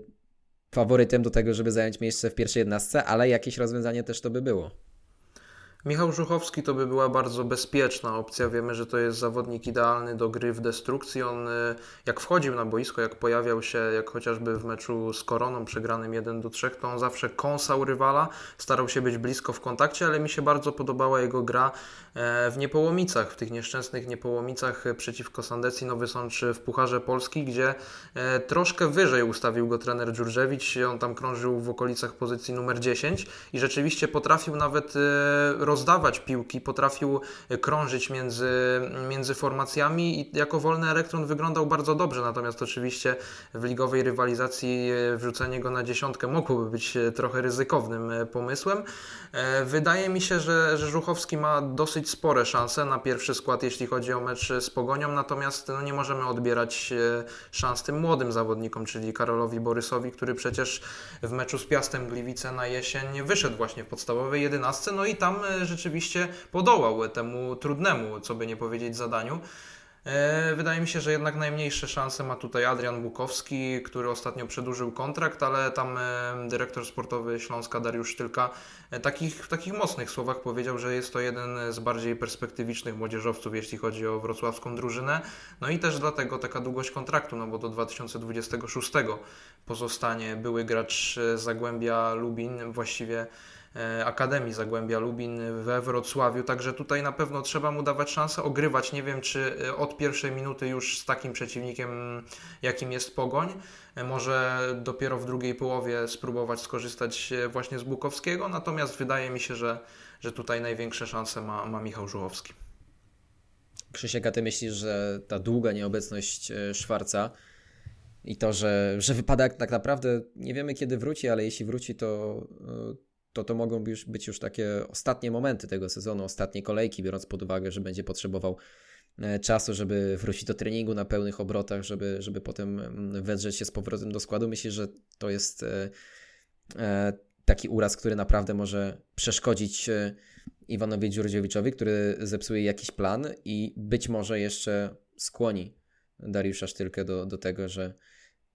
Speaker 3: faworytem do tego, żeby zająć miejsce w pierwszej jednostce, ale jakieś rozwiązanie też to by było.
Speaker 4: Michał Żuchowski to by była bardzo bezpieczna opcja. Wiemy, że to jest zawodnik idealny do gry w destrukcji. On y, jak wchodził na boisko, jak pojawiał się, jak chociażby w meczu z Koroną przegranym 1 do 3, to on zawsze kąsał rywala, starał się być blisko w kontakcie, ale mi się bardzo podobała jego gra e, w Niepołomicach, w tych nieszczęsnych Niepołomicach e, przeciwko Sandecji Nowy Sącz w Pucharze Polski, gdzie e, troszkę wyżej ustawił go trener Dżurżewicz. On tam krążył w okolicach pozycji numer 10 i rzeczywiście potrafił nawet e, rozdawać piłki, potrafił krążyć między, między formacjami i jako wolny elektron wyglądał bardzo dobrze. Natomiast oczywiście w ligowej rywalizacji e, wrzucenie go na dziesiątkę mogłoby być e, trochę ryzykownym e, pomysłem. Wydaje mi się, że, że Żuchowski ma dosyć spore szanse na pierwszy skład, jeśli chodzi o mecz z Pogonią, natomiast no, nie możemy odbierać szans tym młodym zawodnikom, czyli Karolowi Borysowi, który przecież w meczu z Piastem Gliwice na jesień wyszedł właśnie w podstawowej jedenastce, no i tam rzeczywiście podołał temu trudnemu, co by nie powiedzieć, zadaniu. E, Wydaje mi się, że jednak najmniejsze szanse ma tutaj Adrian Bukowski, który ostatnio przedłużył kontrakt, ale tam e, dyrektor sportowy Śląska Dariusz Sztylka e, takich, w takich mocnych słowach powiedział, że jest to jeden z bardziej perspektywicznych młodzieżowców, jeśli chodzi o wrocławską drużynę. No i też dlatego taka długość kontraktu, no bo do 2026 pozostanie były gracz Zagłębia Lubin, właściwie Akademii Zagłębia Lubin we Wrocławiu, także tutaj na pewno trzeba mu dawać szansę ogrywać. Nie wiem, czy e, od pierwszej minuty już z takim przeciwnikiem, jakim jest Pogoń. E, Może dopiero w drugiej połowie spróbować skorzystać e, właśnie z Bukowskiego, natomiast wydaje mi się, że, że tutaj największe szanse ma, ma Michał Żuchowski.
Speaker 3: Krzysiek, a ty myślisz, że ta długa nieobecność e, Szwarca i to, że, że wypada tak naprawdę, nie wiemy kiedy wróci, ale jeśli wróci, to e, to, to mogą być już takie ostatnie momenty tego sezonu, ostatnie kolejki, biorąc pod uwagę, że będzie potrzebował czasu, żeby wrócić do treningu na pełnych obrotach, żeby, żeby potem wedrzeć się z powrotem do składu. Myślę, że to jest taki uraz, który naprawdę może przeszkodzić Iwanowi Dziurdziewiczowi, który zepsuje jakiś plan i być może jeszcze skłoni Dariusza Sztylkę do, do tego, że,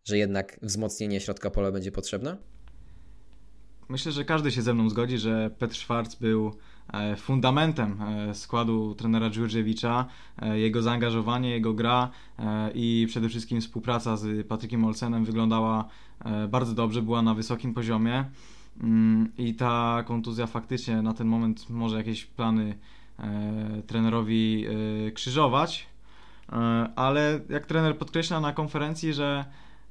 Speaker 3: że jednak wzmocnienie środka pola będzie potrzebne?
Speaker 5: Myślę, że każdy się ze mną zgodzi, że Petr Schwarz był e, fundamentem e, składu trenera Dziurdziewicza. E, jego zaangażowanie, jego gra i przede wszystkim współpraca z Patrykiem Olsenem wyglądała bardzo dobrze, była na wysokim poziomie. Mm, I ta kontuzja faktycznie na ten moment może jakieś plany trenerowi krzyżować, ale jak trener podkreśla na konferencji, że,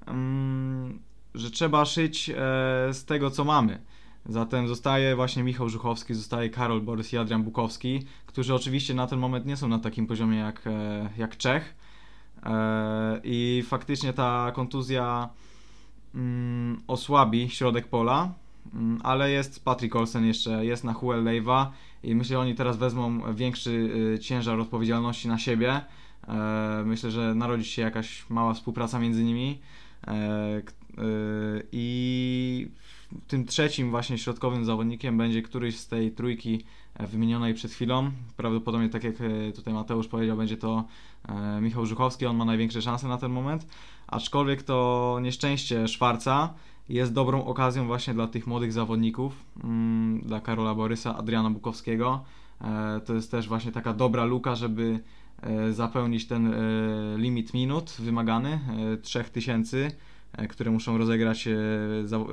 Speaker 5: mm, że trzeba szyć z tego, co mamy. Zatem zostaje właśnie Michał Żuchowski, zostaje Karol Borys i Adrian Bukowski, którzy oczywiście na ten moment nie są na takim poziomie jak, jak Czech. I faktycznie ta kontuzja mm, osłabi środek pola, Mm, ale jest Patrick Olsen jeszcze, jest na Huel Leiva i myślę, że oni teraz wezmą większy y, ciężar odpowiedzialności na siebie. E, myślę, że narodzi się jakaś mała współpraca między nimi e, i tym trzecim właśnie środkowym zawodnikiem będzie któryś z tej trójki e, wymienionej przed chwilą. Prawdopodobnie tak jak tutaj Mateusz powiedział, będzie to Michał Żuchowski, on ma największe szanse na ten moment, aczkolwiek to nieszczęście Szwarca jest dobrą okazją właśnie dla tych młodych zawodników, mm, dla Karola Borysa, Adriana Bukowskiego. E, to jest też właśnie taka dobra luka, żeby e, zapełnić ten e, limit minut wymagany, 3000, które muszą rozegrać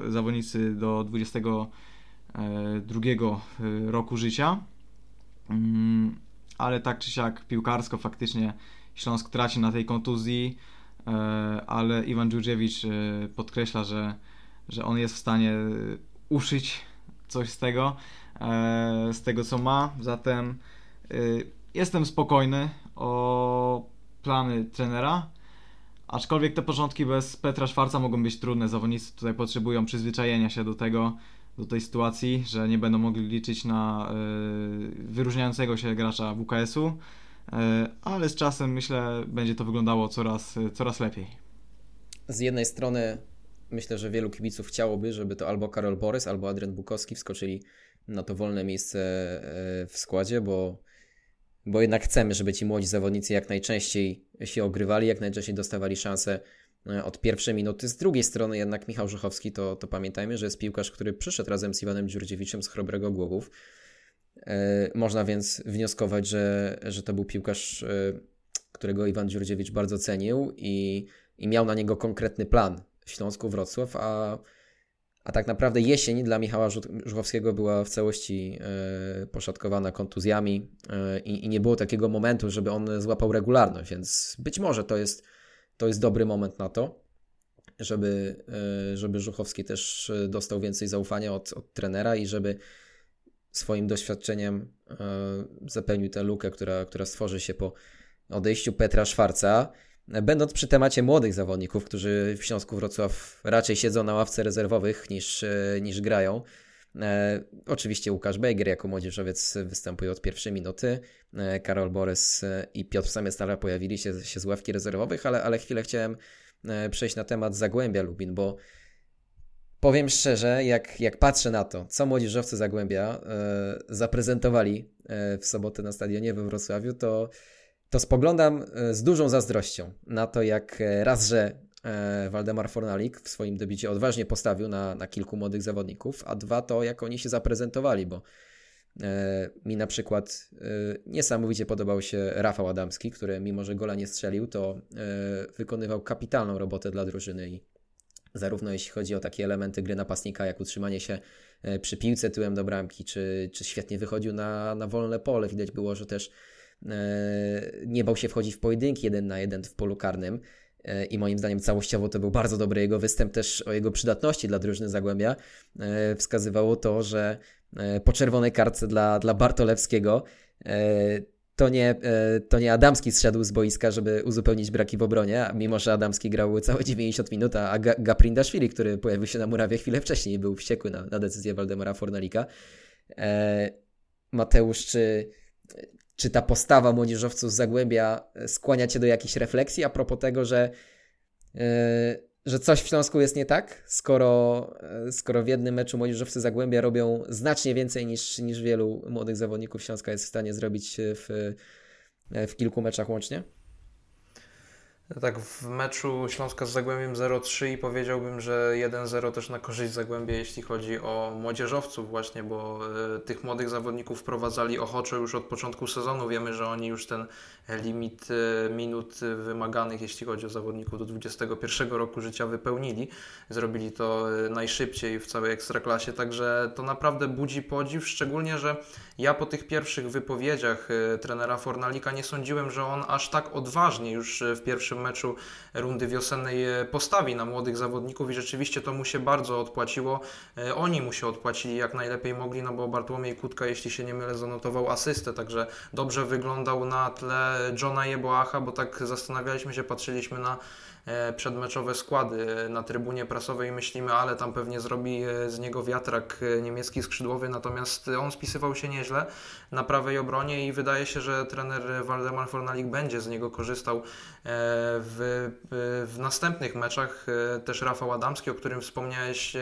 Speaker 5: zawodnicy do 22 roku życia. Mm, ale tak czy siak piłkarsko faktycznie Śląsk traci na tej kontuzji, ale Iwan Dżurdziewicz podkreśla, że że on jest w stanie uszyć coś z tego, e, z tego co ma. Zatem e, jestem spokojny o plany trenera. Aczkolwiek te początki bez Petra Szwarca mogą być trudne. Zawodnicy tutaj potrzebują przyzwyczajenia się do tego, do tej sytuacji, że nie będą mogli liczyć na y, wyróżniającego się gracza WKS-u, y, ale z czasem myślę będzie to wyglądało coraz, coraz lepiej.
Speaker 3: Z jednej strony myślę, że wielu kibiców chciałoby, żeby to albo Karol Borys, albo Adrian Bukowski wskoczyli na to wolne miejsce e, w składzie, bo, bo jednak chcemy, żeby ci młodzi zawodnicy jak najczęściej się ogrywali, jak najczęściej dostawali szansę e, od pierwszej minuty. Z drugiej strony jednak Michał Żuchowski, to, to pamiętajmy, że jest piłkarz, który przyszedł razem z Iwanem Dziurdziewiczem z Chrobrego Głowów. E, można więc wnioskować, że, że to był piłkarz, którego Iwan Dziurdziewicz bardzo cenił i, i miał na niego konkretny plan w Śląsku Wrocław, a, a tak naprawdę jesień dla Michała Żuchowskiego była w całości e, poszatkowana kontuzjami e, i, nie było takiego momentu, żeby on złapał regularność, więc być może to jest, to jest dobry moment na to, żeby, e, żeby Żuchowski też dostał więcej zaufania od, od trenera i żeby swoim doświadczeniem zapełnił tę lukę, która, która stworzy się po odejściu Petra Szwarca. Będąc przy temacie młodych zawodników, którzy w Śląsku Wrocław raczej siedzą na ławce rezerwowych niż, e, niż grają. E, oczywiście Łukasz Bejger jako młodzieżowiec występuje od pierwszej minuty. E, Karol Borys e, i Piotr Samiestala pojawili się, się z ławki rezerwowych, ale, ale chwilę chciałem e, przejść na temat Zagłębia Lubin, bo powiem szczerze, jak, jak patrzę na to, co młodzieżowcy Zagłębia zaprezentowali w sobotę na stadionie we Wrocławiu, to to spoglądam e, z dużą zazdrością na to, jak e, raz, że e, Waldemar Fornalik w swoim debicie odważnie postawił na, na kilku młodych zawodników, a dwa to, jak oni się zaprezentowali, bo mi na przykład niesamowicie podobał się Rafał Adamski, który mimo, że gola nie strzelił, to wykonywał kapitalną robotę dla drużyny i zarówno jeśli chodzi o takie elementy gry napastnika, jak utrzymanie się przy piłce tyłem do bramki, czy, czy świetnie wychodził na, na wolne pole. Widać było, że też nie bał się wchodzić w pojedynki jeden na jeden w polu karnym e, i moim zdaniem całościowo to był bardzo dobry jego występ też o jego przydatności dla drużyny Zagłębia. E, wskazywało to, że po czerwonej kartce dla, dla Bartolewskiego to nie, to nie Adamski zszedł z boiska, żeby uzupełnić braki w obronie, mimo że Adamski grał całe 90 minut, a Gaprindaszwili, który pojawił się na murawie chwilę wcześniej, był wściekły na, na decyzję Waldemara Fornalika. Mateusz, czy czy ta postawa młodzieżowców Zagłębia skłania Cię do jakiejś refleksji a propos tego, że, yy, że coś w Śląsku jest nie tak, skoro, yy, skoro w jednym meczu młodzieżowcy Zagłębia robią znacznie więcej niż, niż wielu młodych zawodników Śląska jest w stanie zrobić w, w kilku meczach łącznie?
Speaker 4: Tak, w meczu Śląska z Zagłębiem 0-3 i powiedziałbym, że 1-0 też na korzyść Zagłębia, jeśli chodzi o młodzieżowców właśnie, bo y, tych młodych zawodników wprowadzali ochoczo już od początku sezonu. Wiemy, że oni już ten limit y, minut wymaganych, jeśli chodzi o zawodników do 21 roku życia wypełnili. Zrobili to y, najszybciej w całej Ekstraklasie, także to naprawdę budzi podziw, szczególnie, że ja po tych pierwszych wypowiedziach trenera Fornalika nie sądziłem, że on aż tak odważnie już w pierwszym meczu rundy wiosennej e, postawi na młodych zawodników i rzeczywiście to mu się bardzo odpłaciło. E, oni mu się odpłacili jak najlepiej mogli, no bo Bartłomiej Kutka, jeśli się nie mylę, zanotował asystę, także dobrze wyglądał na tle Johna Jeboacha, bo tak zastanawialiśmy się, patrzyliśmy na przedmeczowe składy na trybunie prasowej myślimy, ale tam pewnie zrobi e, z niego wiatrak e, niemiecki skrzydłowy, natomiast on spisywał się nieźle na prawej obronie i wydaje się, że trener Waldemar Fornalik będzie z niego korzystał w, w następnych meczach. Też Rafał Adamski, o którym wspomniałeś,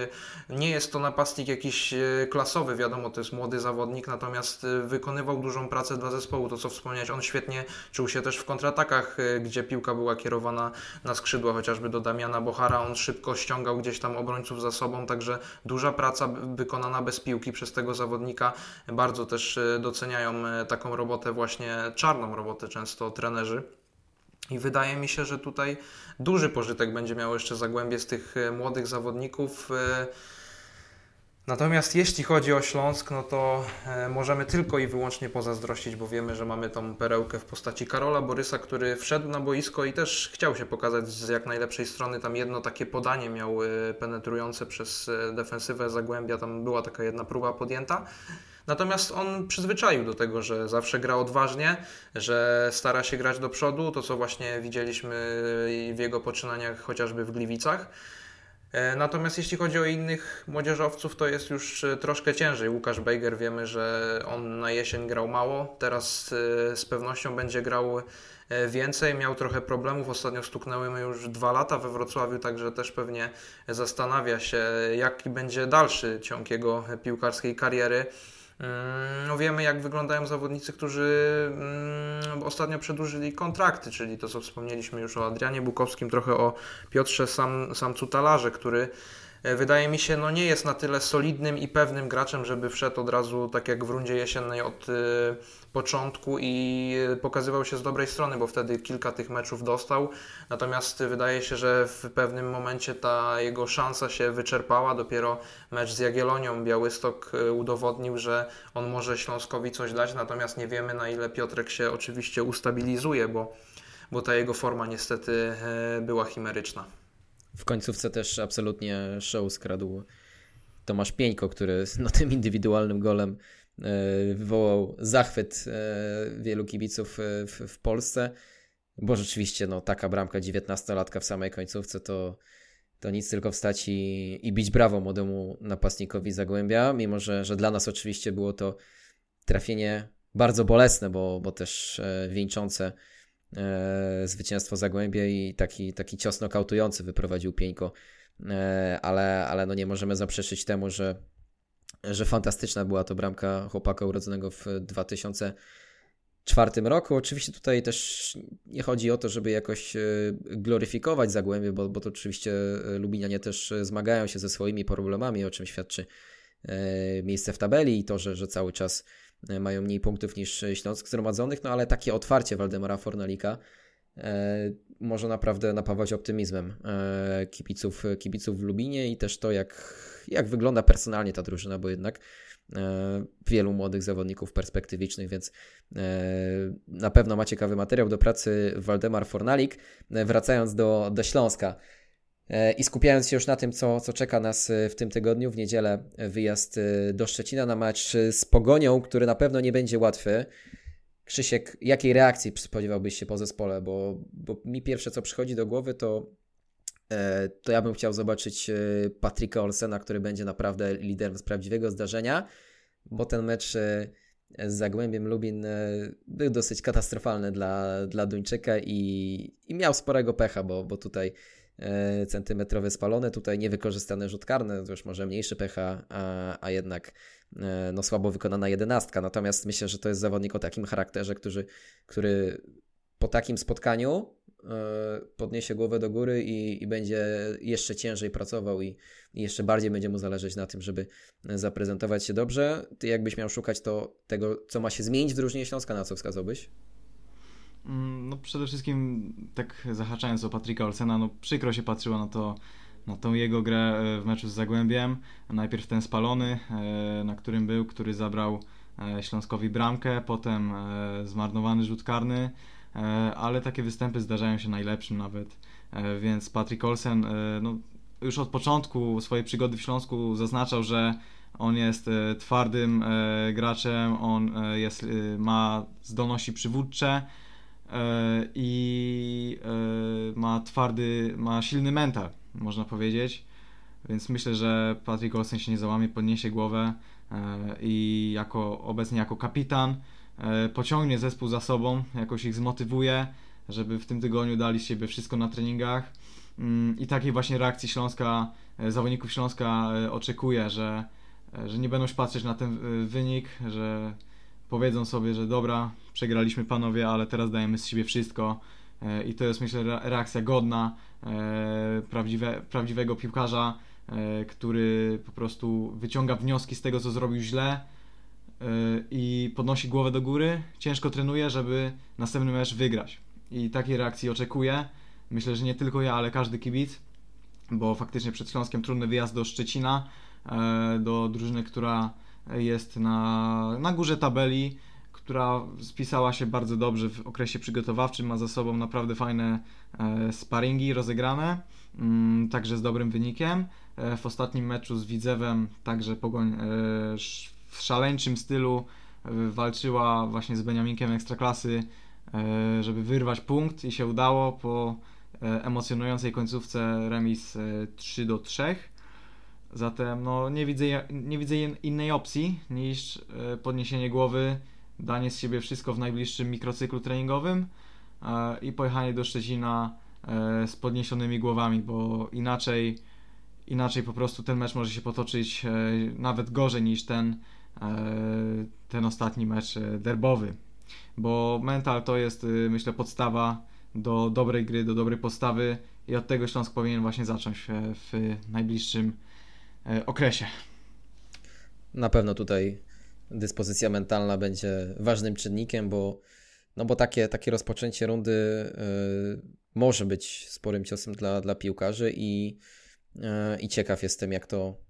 Speaker 4: nie jest to napastnik jakiś klasowy, wiadomo, to jest młody zawodnik, natomiast wykonywał dużą pracę dla zespołu. To co wspomniałeś, on świetnie czuł się też w kontratakach, gdzie piłka była kierowana na skrzydło skrzydła, chociażby do Damiana Bohara, on szybko ściągał gdzieś tam obrońców za sobą, także duża praca wykonana bez piłki przez tego zawodnika. Bardzo też e, doceniają e, taką robotę, właśnie czarną robotę często trenerzy. I wydaje mi się, że tutaj duży pożytek będzie miał jeszcze Zagłębie z tych e, młodych zawodników. Natomiast jeśli chodzi o Śląsk, no to e, możemy tylko i wyłącznie pozazdrościć, bo wiemy, że mamy tą perełkę w postaci Karola Borysa, który wszedł na boisko i też chciał się pokazać z jak najlepszej strony. Tam jedno takie podanie miał e, penetrujące przez e, defensywę Zagłębia, tam była taka jedna próba podjęta. Natomiast on przyzwyczaił do tego, że zawsze gra odważnie, że stara się grać do przodu, to co właśnie widzieliśmy w jego poczynaniach chociażby w Gliwicach. E, natomiast jeśli chodzi o innych młodzieżowców, to jest już e, troszkę ciężej. Łukasz Bejger wiemy, że on na jesień grał mało, teraz e, z pewnością będzie grał więcej. Miał trochę problemów, ostatnio stuknęły mu już dwa lata we Wrocławiu, także też pewnie zastanawia się, jaki będzie dalszy ciąg jego piłkarskiej kariery. Mm, no wiemy, jak wyglądają zawodnicy, którzy mm, ostatnio przedłużyli kontrakty, czyli to, co wspomnieliśmy już o Adrianie Bukowskim, trochę o Piotrze Sam, Samcutalarze, który E, wydaje mi się, no nie jest na tyle solidnym i pewnym graczem, żeby wszedł od razu, tak jak w rundzie jesiennej, od y, początku i pokazywał się z dobrej strony, bo wtedy kilka tych meczów dostał. Natomiast wydaje się, że w pewnym momencie ta jego szansa się wyczerpała. Dopiero mecz z Jagiellonią Białystok udowodnił, że on może Śląskowi coś dać, natomiast nie wiemy na ile Piotrek się oczywiście ustabilizuje, bo, bo ta jego forma niestety była chimeryczna.
Speaker 3: W końcówce też absolutnie show skradł Tomasz Pieńko, który no, tym indywidualnym golem e, wywołał zachwyt e, wielu kibiców e, w, w Polsce, bo rzeczywiście no, taka bramka 19-latka w samej końcówce to, to nic tylko wstać i, i bić brawo młodemu napastnikowi Zagłębia, mimo że, że dla nas oczywiście było to trafienie bardzo bolesne, bo, bo też wieńczące zwycięstwo Zagłębia i taki, taki cios nokautujący wyprowadził Pieńko, e, ale, ale no nie możemy zaprzeczyć temu, że, że fantastyczna była to bramka chłopaka urodzonego w 2004 roku. Oczywiście tutaj też nie chodzi o to, żeby jakoś e, gloryfikować Zagłębie, bo, bo to oczywiście e, Lubinianie też zmagają się ze swoimi problemami, o czym świadczy e, miejsce w tabeli i to, że, że cały czas E, mają mniej punktów niż Śląsk zgromadzonych, no ale takie otwarcie Waldemara Fornalika e, może naprawdę napawać optymizmem e, kibiców, kibiców w Lubinie i też to, jak, jak wygląda personalnie ta drużyna, bo jednak wielu młodych zawodników perspektywicznych, więc na pewno ma ciekawy materiał do pracy Waldemar Fornalik. Wracając do, do Śląska, E, I skupiając się już na tym, co, co czeka nas e, w tym tygodniu, w niedzielę e, wyjazd do Szczecina na mecz z Pogonią, który na pewno nie będzie łatwy. Krzysiek, jakiej reakcji spodziewałbyś się po zespole? Bo, bo mi pierwsze, co przychodzi do głowy, to, to ja bym chciał zobaczyć Patryka Olsena, który będzie naprawdę liderem z prawdziwego zdarzenia, bo ten mecz z Zagłębiem Lubin był dosyć katastrofalny dla, dla Duńczyka i, i miał sporego pecha, bo, bo tutaj centymetrowe spalone, tutaj niewykorzystane rzut karne, to już może mniejszy pecha, a, a jednak no, słabo wykonana jedenastka. Natomiast myślę, że to jest zawodnik o takim charakterze, który, który po takim spotkaniu E, podniesie głowę do góry i, i będzie jeszcze ciężej pracował i, i, jeszcze bardziej będzie mu zależeć na tym, żeby zaprezentować się dobrze. Ty jakbyś miał szukać to tego, co ma się zmienić w drużynie Śląska, na co wskazałbyś?
Speaker 5: Mm, no przede wszystkim tak zahaczając o Patryka Olsena, no przykro się patrzyło na to, na tą jego grę e, w meczu z Zagłębiem. Najpierw ten spalony, e, na którym był, który zabrał Śląskowi bramkę, potem zmarnowany rzut karny, E, ale takie występy zdarzają się najlepszym nawet, e, więc Patrick Olsen e, no, już od początku swojej przygody w Śląsku zaznaczał, że on jest twardym graczem, on jest, ma zdolności przywódcze i ma twardy, ma silny mental, można powiedzieć. Więc myślę, że Patrick Olsen się nie załamie, podniesie głowę i jako, obecnie jako kapitan E, pociągnie zespół za sobą, jakoś ich zmotywuje, żeby w tym tygodniu dali z siebie wszystko na treningach. Mm, I takiej właśnie reakcji Śląska, e, zawodników Śląska e, oczekuje, że, że nie będą się patrzeć na ten wynik, że powiedzą sobie, że dobra, przegraliśmy panowie, ale teraz dajemy z siebie wszystko. I to jest myślę reakcja godna prawdziwe, prawdziwego piłkarza, który po prostu wyciąga wnioski z tego, co zrobił źle i podnosi głowę do góry, ciężko trenuje, żeby następny mecz wygrać. I takiej reakcji oczekuję. Myślę, że nie tylko ja, ale każdy kibic, bo faktycznie przed Śląskiem trudny wyjazd do Szczecina, e, do drużyny, która jest na, na górze tabeli, która spisała się bardzo dobrze w okresie przygotowawczym, ma za sobą naprawdę fajne e, sparingi rozegrane, mm, także z dobrym wynikiem. E, w ostatnim meczu z Widzewem także Pogoń w szaleńczym stylu e, walczyła właśnie z Beniaminkiem Ekstraklasy, e, żeby wyrwać punkt i się udało po e, emocjonującej końcówce remis 3 do 3. Zatem no, nie, widzę, nie widzę innej opcji niż podniesienie głowy, danie z siebie wszystko w najbliższym mikrocyklu treningowym i pojechanie do Szczecina z podniesionymi głowami, bo inaczej, inaczej po prostu ten mecz może się potoczyć nawet gorzej niż ten E, ten ostatni mecz e, derbowy. Bo mental to jest, myślę, podstawa do dobrej gry, do dobrej postawy i od tego Śląsk powinien właśnie zacząć w najbliższym e, okresie.
Speaker 3: Na pewno tutaj dyspozycja mentalna będzie ważnym czynnikiem, bo, no bo takie, takie rozpoczęcie rundy y, może być sporym ciosem dla, dla piłkarzy i, y, i ciekaw jestem, jak to,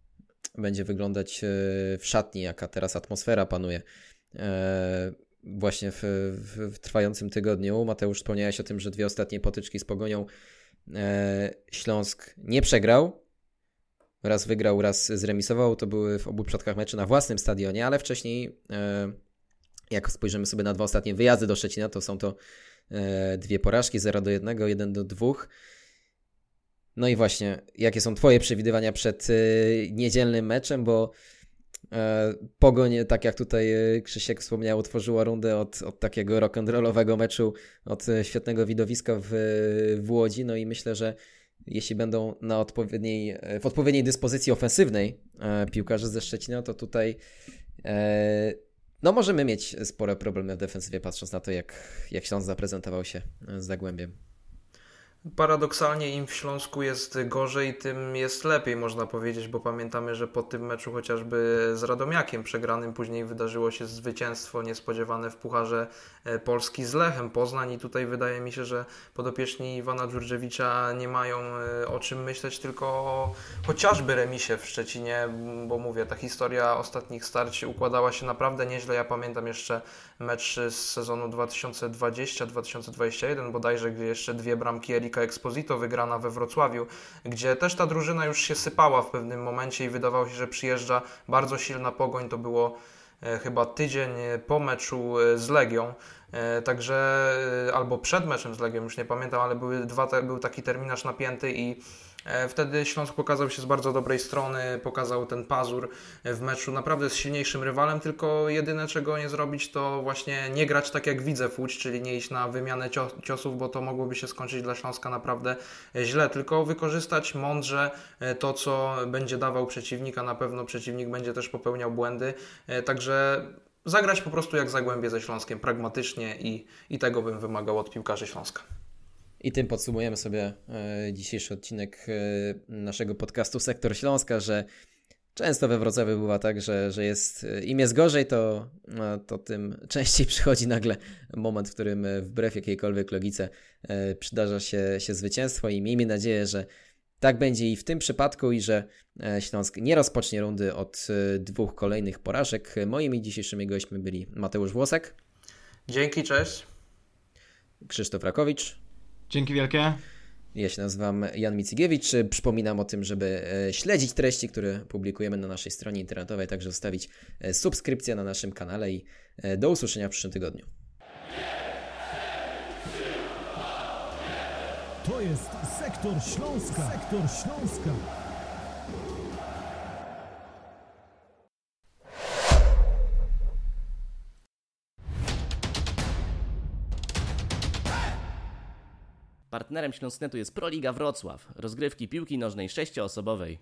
Speaker 3: będzie wyglądać e, w szatni, jaka teraz atmosfera panuje. E, właśnie w, w, w trwającym tygodniu. Mateusz, wspomniałeś o tym, że dwie ostatnie potyczki z Pogonią e, Śląsk nie przegrał. Raz wygrał, raz zremisował. To były w obu przypadkach mecze na własnym stadionie, ale wcześniej, jak spojrzymy sobie na dwa ostatnie wyjazdy do Szczecina, to są to dwie porażki, 0 do 1, 1 do 2. No i właśnie, jakie są Twoje przewidywania przed y, niedzielnym meczem, bo Pogoń, tak jak tutaj Krzysiek wspomniał, otworzyła rundę od, od takiego rock'n'rollowego meczu, od świetnego widowiska w, w Łodzi, no i myślę, że jeśli będą na odpowiedniej, w odpowiedniej dyspozycji ofensywnej e, piłkarze ze Szczecina, to tutaj e, no możemy mieć spore problemy w defensywie, patrząc na to, jak, jak Śląsk zaprezentował się z Zagłębiem.
Speaker 4: Paradoksalnie im w Śląsku jest gorzej, tym jest lepiej, można powiedzieć, bo pamiętamy, że po tym meczu chociażby z Radomiakiem przegranym później wydarzyło się zwycięstwo niespodziewane w Pucharze e, Polski z Lechem Poznań i tutaj wydaje mi się, że podopieczni Iwana Dżurdziewicza nie mają e, o czym myśleć, tylko o chociażby remisie w Szczecinie, bo mówię, ta historia ostatnich starć układała się naprawdę nieźle. Ja pamiętam jeszcze mecz z sezonu 2020-2021 bodajże, gdzie jeszcze dwie bramki Erika Monika Exposito wygrana we Wrocławiu, gdzie też ta drużyna już się sypała w pewnym momencie i wydawało się, że przyjeżdża bardzo silna pogoń. To było e, chyba tydzień po meczu e, z Legią. E, także albo przed meczem z Legią, już nie pamiętam, ale były dwa, był taki terminarz napięty i E, wtedy Śląsk pokazał się z bardzo dobrej strony, pokazał ten pazur w meczu naprawdę z silniejszym rywalem, tylko jedyne czego nie zrobić to właśnie nie grać tak jak widzę Łódź, czyli nie iść na wymianę ciosów, bo to mogłoby się skończyć dla Śląska naprawdę źle, tylko wykorzystać mądrze to, co będzie dawał przeciwnika, na pewno przeciwnik będzie też popełniał błędy, także zagrać po prostu jak Zagłębie ze Śląskiem, pragmatycznie i, i tego bym wymagał od piłkarzy Śląska.
Speaker 3: I tym podsumujemy sobie e, dzisiejszy odcinek e, naszego podcastu Sektor Śląska, że często we Wrocławiu bywa tak, że, że jest, e, im jest gorzej, to, to tym częściej przychodzi nagle moment, w którym wbrew jakiejkolwiek logice przydarza się, się zwycięstwo i miejmy nadzieję, że tak będzie i w tym przypadku i że Śląsk nie rozpocznie rundy od dwóch kolejnych porażek. Moimi dzisiejszymi gośćmi byli Mateusz Włosek.
Speaker 4: Dzięki, cześć.
Speaker 3: Krzysztof Rakowicz.
Speaker 5: Dzięki wielkie.
Speaker 3: Ja się nazywam Jan Micygiewicz. Przypominam o tym, żeby e, śledzić treści, które publikujemy na naszej stronie internetowej, także zostawić e, subskrypcję na naszym kanale i e, do usłyszenia w przyszłym tygodniu.
Speaker 2: To jest Sektor Śląska. Sektor Śląska.
Speaker 1: Partnerem Śląsknetu jest Proliga Wrocław, rozgrywki piłki nożnej sześcioosobowej.